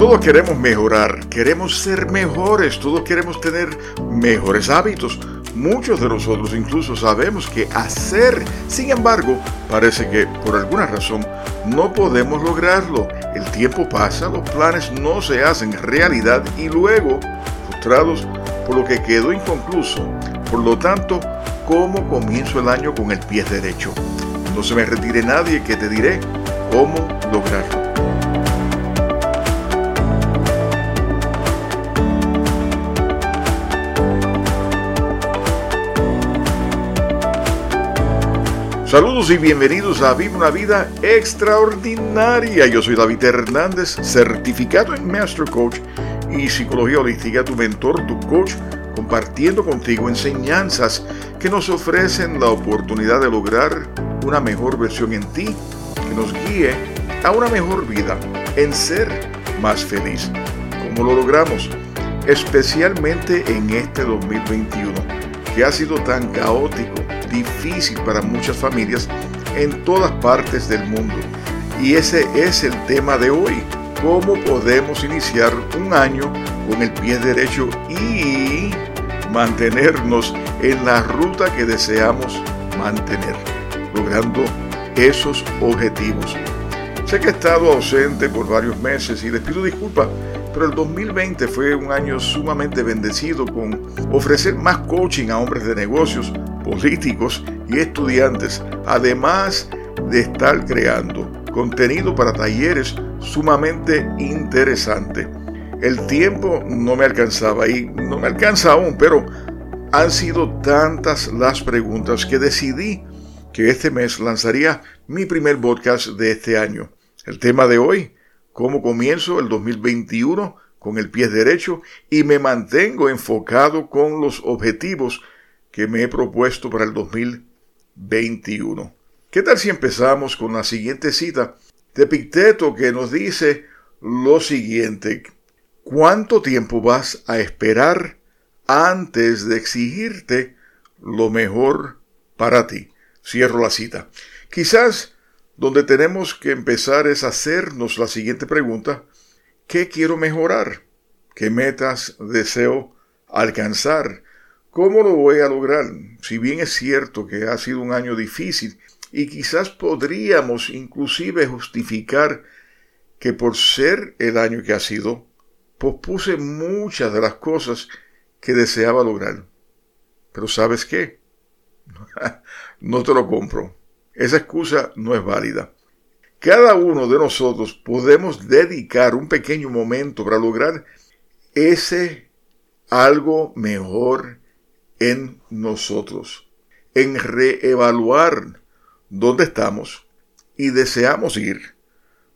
Todos queremos mejorar, queremos ser mejores, todos queremos tener mejores hábitos. Muchos de nosotros incluso sabemos que hacer, sin embargo, parece que por alguna razón no podemos lograrlo. El tiempo pasa, los planes no se hacen realidad y luego, frustrados por lo que quedó inconcluso, por lo tanto, ¿cómo comienzo el año con el pie derecho? No se me retire nadie que te diré cómo lograrlo. Saludos y bienvenidos a Viva una Vida Extraordinaria. Yo soy David Hernández, certificado en Master Coach y Psicología Holística, tu mentor, tu coach, compartiendo contigo enseñanzas que nos ofrecen la oportunidad de lograr una mejor versión en ti, que nos guíe a una mejor vida, en ser más feliz. ¿Cómo lo logramos? Especialmente en este 2021, que ha sido tan caótico difícil para muchas familias en todas partes del mundo. Y ese es el tema de hoy. ¿Cómo podemos iniciar un año con el pie derecho y mantenernos en la ruta que deseamos mantener, logrando esos objetivos? Sé que he estado ausente por varios meses y les pido disculpas, pero el 2020 fue un año sumamente bendecido con ofrecer más coaching a hombres de negocios, políticos y estudiantes, además de estar creando contenido para talleres sumamente interesante. El tiempo no me alcanzaba y no me alcanza aún, pero han sido tantas las preguntas que decidí que este mes lanzaría mi primer podcast de este año. El tema de hoy, cómo comienzo el 2021 con el pie derecho y me mantengo enfocado con los objetivos que me he propuesto para el 2021. ¿Qué tal si empezamos con la siguiente cita de Picteto que nos dice lo siguiente? ¿Cuánto tiempo vas a esperar antes de exigirte lo mejor para ti? Cierro la cita. Quizás donde tenemos que empezar es hacernos la siguiente pregunta. ¿Qué quiero mejorar? ¿Qué metas deseo alcanzar? ¿Cómo lo voy a lograr? Si bien es cierto que ha sido un año difícil y quizás podríamos inclusive justificar que por ser el año que ha sido, pospuse muchas de las cosas que deseaba lograr. Pero ¿sabes qué? no te lo compro. Esa excusa no es válida. Cada uno de nosotros podemos dedicar un pequeño momento para lograr ese algo mejor en nosotros, en reevaluar dónde estamos y deseamos ir.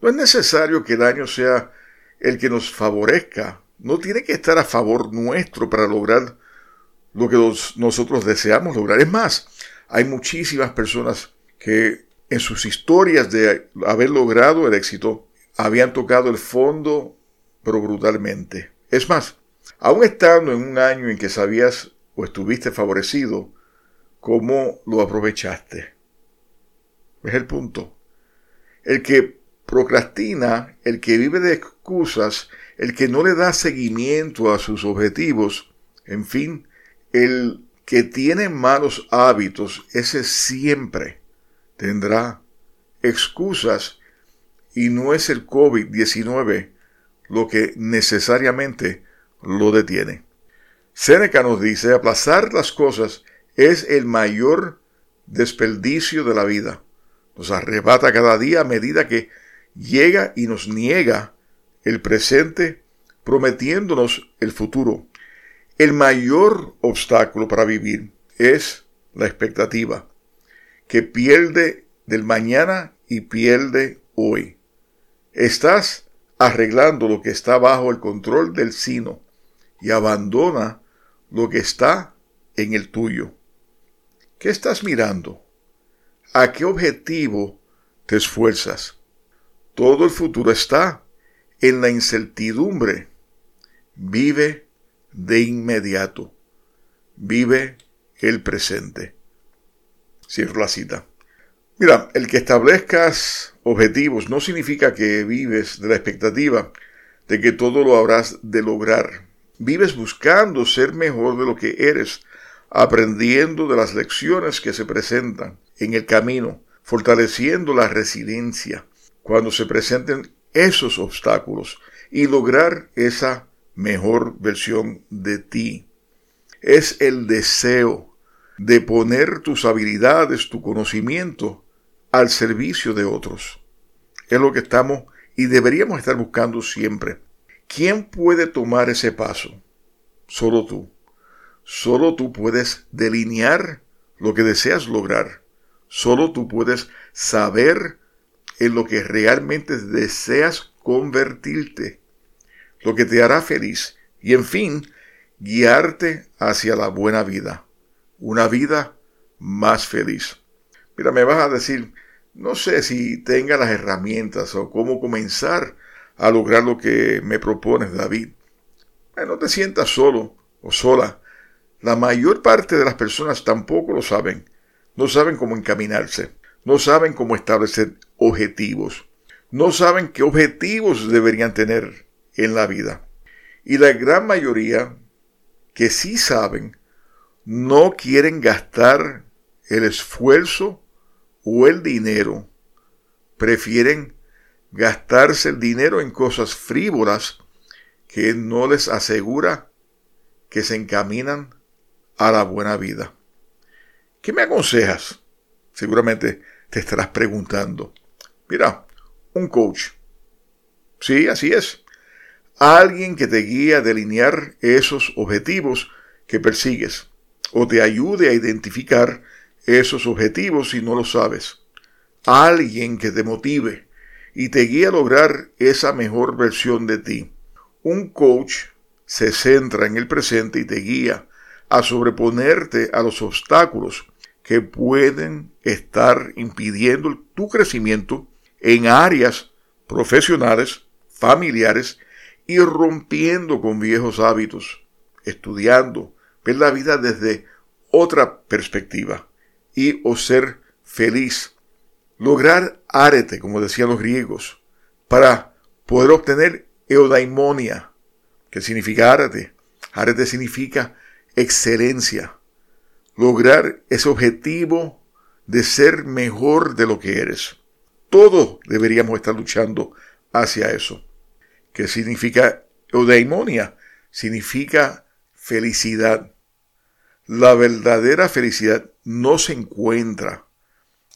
No es necesario que el año sea el que nos favorezca, no tiene que estar a favor nuestro para lograr lo que nosotros deseamos lograr. Es más, hay muchísimas personas que en sus historias de haber logrado el éxito habían tocado el fondo, pero brutalmente. Es más, aún estando en un año en que sabías o estuviste favorecido, ¿cómo lo aprovechaste? Es el punto. El que procrastina, el que vive de excusas, el que no le da seguimiento a sus objetivos, en fin, el que tiene malos hábitos, ese siempre tendrá excusas y no es el COVID-19 lo que necesariamente lo detiene. Séneca nos dice, aplazar las cosas es el mayor desperdicio de la vida. Nos arrebata cada día a medida que llega y nos niega el presente, prometiéndonos el futuro. El mayor obstáculo para vivir es la expectativa, que pierde del mañana y pierde hoy. Estás arreglando lo que está bajo el control del sino y abandona lo que está en el tuyo. ¿Qué estás mirando? ¿A qué objetivo te esfuerzas? Todo el futuro está en la incertidumbre. Vive de inmediato. Vive el presente. Cierro la cita. Mira, el que establezcas objetivos no significa que vives de la expectativa, de que todo lo habrás de lograr. Vives buscando ser mejor de lo que eres, aprendiendo de las lecciones que se presentan en el camino, fortaleciendo la resiliencia cuando se presenten esos obstáculos y lograr esa mejor versión de ti. Es el deseo de poner tus habilidades, tu conocimiento al servicio de otros. Es lo que estamos y deberíamos estar buscando siempre. ¿Quién puede tomar ese paso? Solo tú. Solo tú puedes delinear lo que deseas lograr. Solo tú puedes saber en lo que realmente deseas convertirte, lo que te hará feliz y en fin, guiarte hacia la buena vida, una vida más feliz. Mira, me vas a decir, no sé si tenga las herramientas o cómo comenzar a lograr lo que me propones, David. no te sientas solo o sola. La mayor parte de las personas tampoco lo saben. No saben cómo encaminarse. No saben cómo establecer objetivos. No saben qué objetivos deberían tener en la vida. Y la gran mayoría que sí saben no quieren gastar el esfuerzo o el dinero. Prefieren gastarse el dinero en cosas frívolas que no les asegura que se encaminan a la buena vida. ¿Qué me aconsejas? Seguramente te estarás preguntando. Mira, un coach. Sí, así es. Alguien que te guíe a delinear esos objetivos que persigues o te ayude a identificar esos objetivos si no lo sabes. Alguien que te motive y te guíe a lograr esa mejor versión de ti. Un coach se centra en el presente y te guía a sobreponerte a los obstáculos que pueden estar impidiendo tu crecimiento en áreas profesionales, familiares y rompiendo con viejos hábitos, estudiando, ver la vida desde otra perspectiva y o ser feliz. Lograr arete, como decían los griegos, para poder obtener eudaimonia, que significa arete. Arete significa excelencia. Lograr ese objetivo de ser mejor de lo que eres. Todos deberíamos estar luchando hacia eso. ¿Qué significa eudaimonia? Significa felicidad. La verdadera felicidad no se encuentra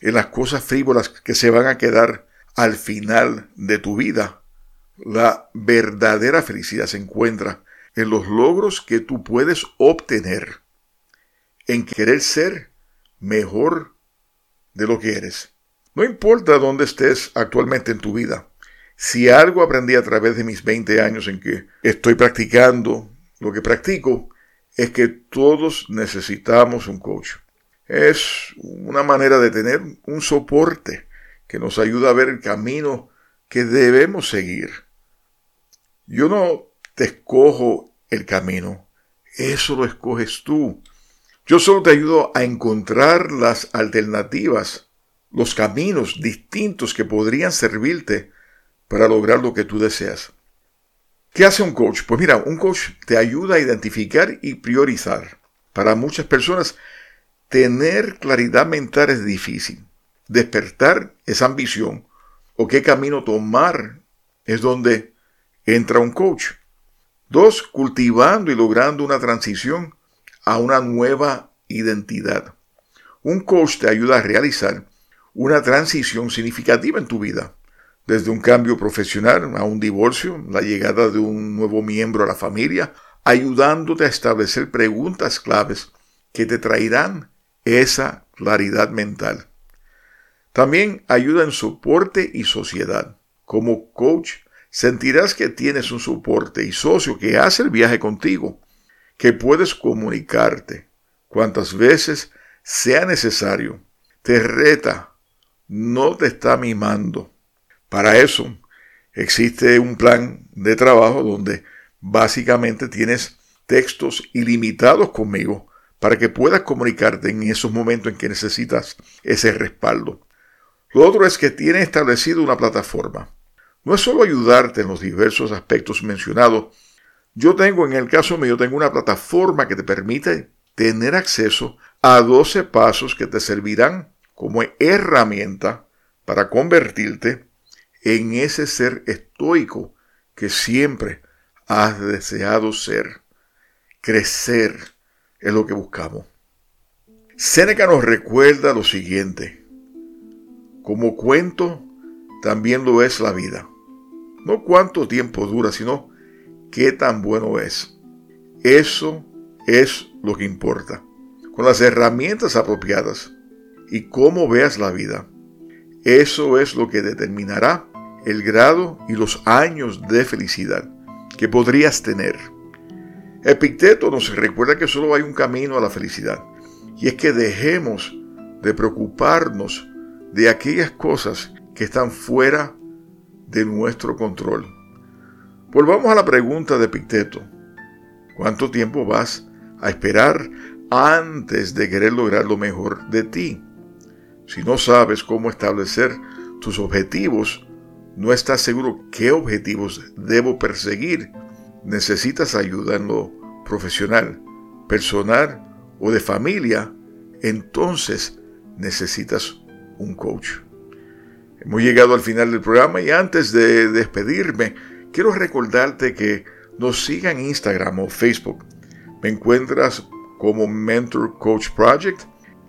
en las cosas frívolas que se van a quedar al final de tu vida. La verdadera felicidad se encuentra en los logros que tú puedes obtener, en querer ser mejor de lo que eres. No importa dónde estés actualmente en tu vida, si algo aprendí a través de mis 20 años en que estoy practicando lo que practico, es que todos necesitamos un coach. Es una manera de tener un soporte que nos ayuda a ver el camino que debemos seguir. Yo no te escojo el camino, eso lo escoges tú. Yo solo te ayudo a encontrar las alternativas, los caminos distintos que podrían servirte para lograr lo que tú deseas. ¿Qué hace un coach? Pues mira, un coach te ayuda a identificar y priorizar. Para muchas personas, tener claridad mental es difícil. Despertar esa ambición o qué camino tomar es donde entra un coach. Dos, cultivando y logrando una transición a una nueva identidad. Un coach te ayuda a realizar una transición significativa en tu vida, desde un cambio profesional a un divorcio, la llegada de un nuevo miembro a la familia, ayudándote a establecer preguntas claves que te traerán esa claridad mental. También ayuda en soporte y sociedad. Como coach, sentirás que tienes un soporte y socio que hace el viaje contigo que puedes comunicarte cuantas veces sea necesario. Te reta, no te está mimando. Para eso existe un plan de trabajo donde básicamente tienes textos ilimitados conmigo para que puedas comunicarte en esos momentos en que necesitas ese respaldo. Lo otro es que tiene establecido una plataforma. no es solo ayudarte en los diversos aspectos mencionados. Yo tengo, en el caso mío, tengo una plataforma que te permite tener acceso a 12 pasos que te servirán como herramienta para convertirte en ese ser estoico que siempre has deseado ser. Crecer es lo que buscamos. Séneca nos recuerda lo siguiente. Como cuento, también lo es la vida. No cuánto tiempo dura, sino qué tan bueno es. Eso es lo que importa. Con las herramientas apropiadas y cómo veas la vida. Eso es lo que determinará el grado y los años de felicidad que podrías tener. Epicteto nos recuerda que solo hay un camino a la felicidad y es que dejemos de preocuparnos de aquellas cosas que están fuera de nuestro control. Volvamos a la pregunta de Epicteto. ¿Cuánto tiempo vas a esperar antes de querer lograr lo mejor de ti? Si no sabes cómo establecer tus objetivos, no estás seguro qué objetivos debo perseguir, necesitas ayuda en lo profesional, personal o de familia, entonces necesitas un coach. Hemos llegado al final del programa y antes de despedirme, quiero recordarte que nos sigan en Instagram o Facebook. Me encuentras como Mentor Coach Project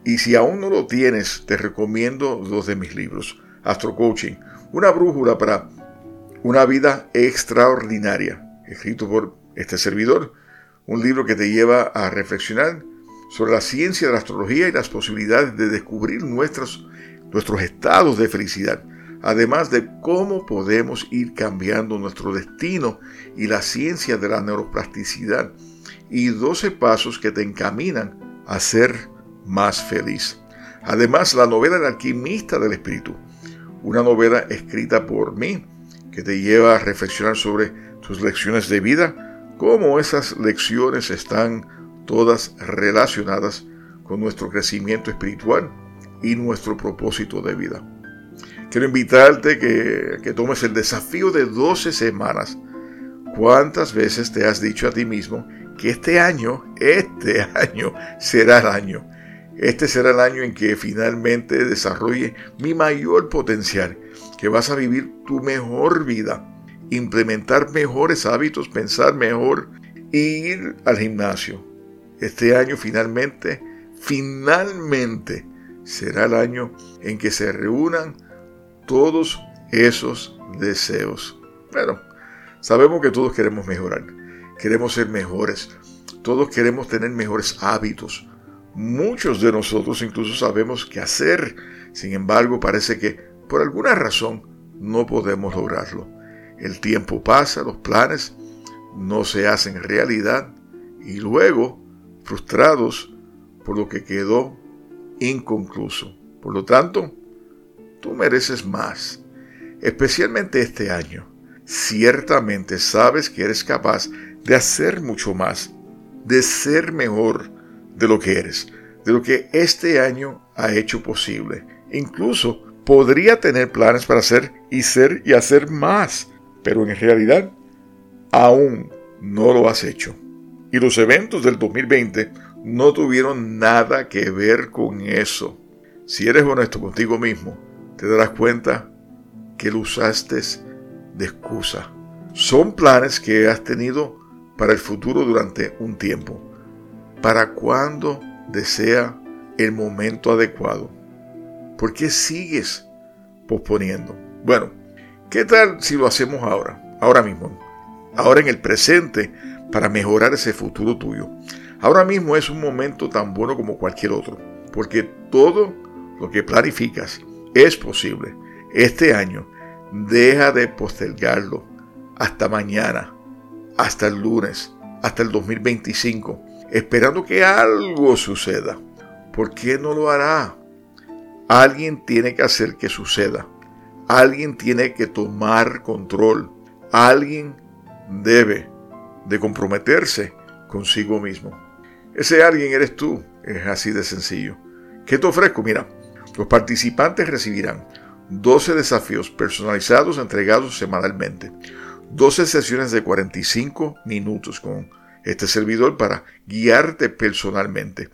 y si aún no lo tienes, te recomiendo dos de mis libros, Astro Coaching, una brújula para una vida extraordinaria, escrito por este servidor, un libro que te lleva a reflexionar sobre la ciencia de la astrología y las posibilidades de descubrir nuestros, nuestros estados de felicidad, además de cómo podemos ir cambiando nuestro destino y la ciencia de la neuroplasticidad y 12 pasos que te encaminan a ser más feliz. Además, la novela El alquimista del espíritu, una novela escrita por mí que te lleva a reflexionar sobre tus lecciones de vida, cómo esas lecciones están todas relacionadas con nuestro crecimiento espiritual y nuestro propósito de vida. Quiero invitarte que, que tomes el desafío de 12 semanas. ¿Cuántas veces te has dicho a ti mismo que este año, este año será el año? Este será el año en que finalmente desarrolle mi mayor potencial, que vas a vivir tu mejor vida, implementar mejores hábitos, pensar mejor, ir al gimnasio, este año finalmente, finalmente será el año en que se reúnan todos esos deseos. Bueno, sabemos que todos queremos mejorar, queremos ser mejores, todos queremos tener mejores hábitos. Muchos de nosotros incluso sabemos qué hacer, sin embargo parece que por alguna razón no podemos lograrlo. El tiempo pasa, los planes no se hacen realidad y luego frustrados por lo que quedó inconcluso. Por lo tanto, tú mereces más, especialmente este año. Ciertamente sabes que eres capaz de hacer mucho más, de ser mejor de lo que eres, de lo que este año ha hecho posible. Incluso podría tener planes para hacer y ser y hacer más, pero en realidad aún no lo has hecho y los eventos del 2020 no tuvieron nada que ver con eso. Si eres honesto contigo mismo, te darás cuenta que lo usaste de excusa. Son planes que has tenido para el futuro durante un tiempo, para cuando desea el momento adecuado. ¿Por qué sigues posponiendo? Bueno, ¿qué tal si lo hacemos ahora? Ahora mismo. Ahora en el presente para mejorar ese futuro tuyo. Ahora mismo es un momento tan bueno como cualquier otro, porque todo lo que planificas es posible. Este año deja de postergarlo hasta mañana, hasta el lunes, hasta el 2025, esperando que algo suceda. ¿Por qué no lo hará? Alguien tiene que hacer que suceda. Alguien tiene que tomar control. Alguien debe de comprometerse consigo mismo. Ese alguien eres tú, es así de sencillo. ¿Qué te ofrezco? Mira, los participantes recibirán 12 desafíos personalizados entregados semanalmente. 12 sesiones de 45 minutos con este servidor para guiarte personalmente.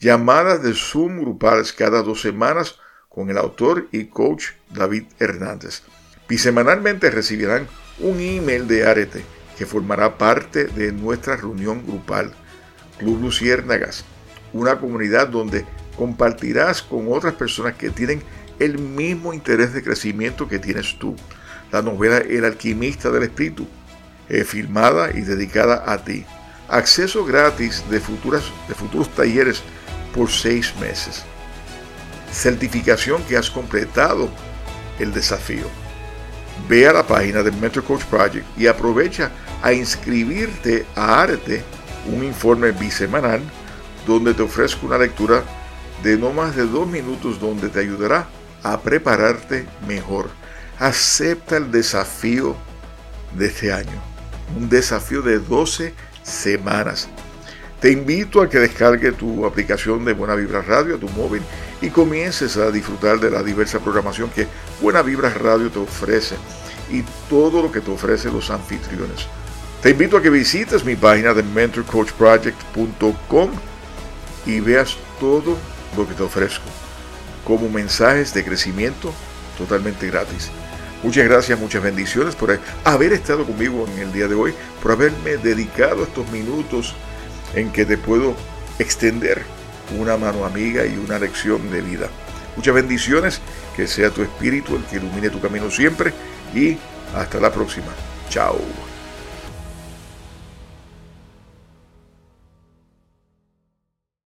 Llamadas de Zoom grupales cada dos semanas con el autor y coach David Hernández. Bisemanalmente recibirán un email de Arete que formará parte de nuestra reunión grupal, Club Luciérnagas, una comunidad donde compartirás con otras personas que tienen el mismo interés de crecimiento que tienes tú. La novela El alquimista del espíritu, eh, filmada y dedicada a ti. Acceso gratis de, futuras, de futuros talleres por seis meses. Certificación que has completado el desafío. Ve a la página de Mentor Coach Project y aprovecha a inscribirte a Arte, un informe bisemanal donde te ofrezco una lectura de no más de dos minutos donde te ayudará a prepararte mejor. Acepta el desafío de este año, un desafío de 12 semanas. Te invito a que descargue tu aplicación de Buena Vibra Radio a tu móvil y comiences a disfrutar de la diversa programación que Buena Vibra Radio te ofrece y todo lo que te ofrecen los anfitriones. Te invito a que visites mi página de mentorcoachproject.com y veas todo lo que te ofrezco como mensajes de crecimiento totalmente gratis. Muchas gracias, muchas bendiciones por haber estado conmigo en el día de hoy, por haberme dedicado estos minutos en que te puedo extender una mano amiga y una lección de vida. Muchas bendiciones, que sea tu espíritu el que ilumine tu camino siempre y hasta la próxima. Chao.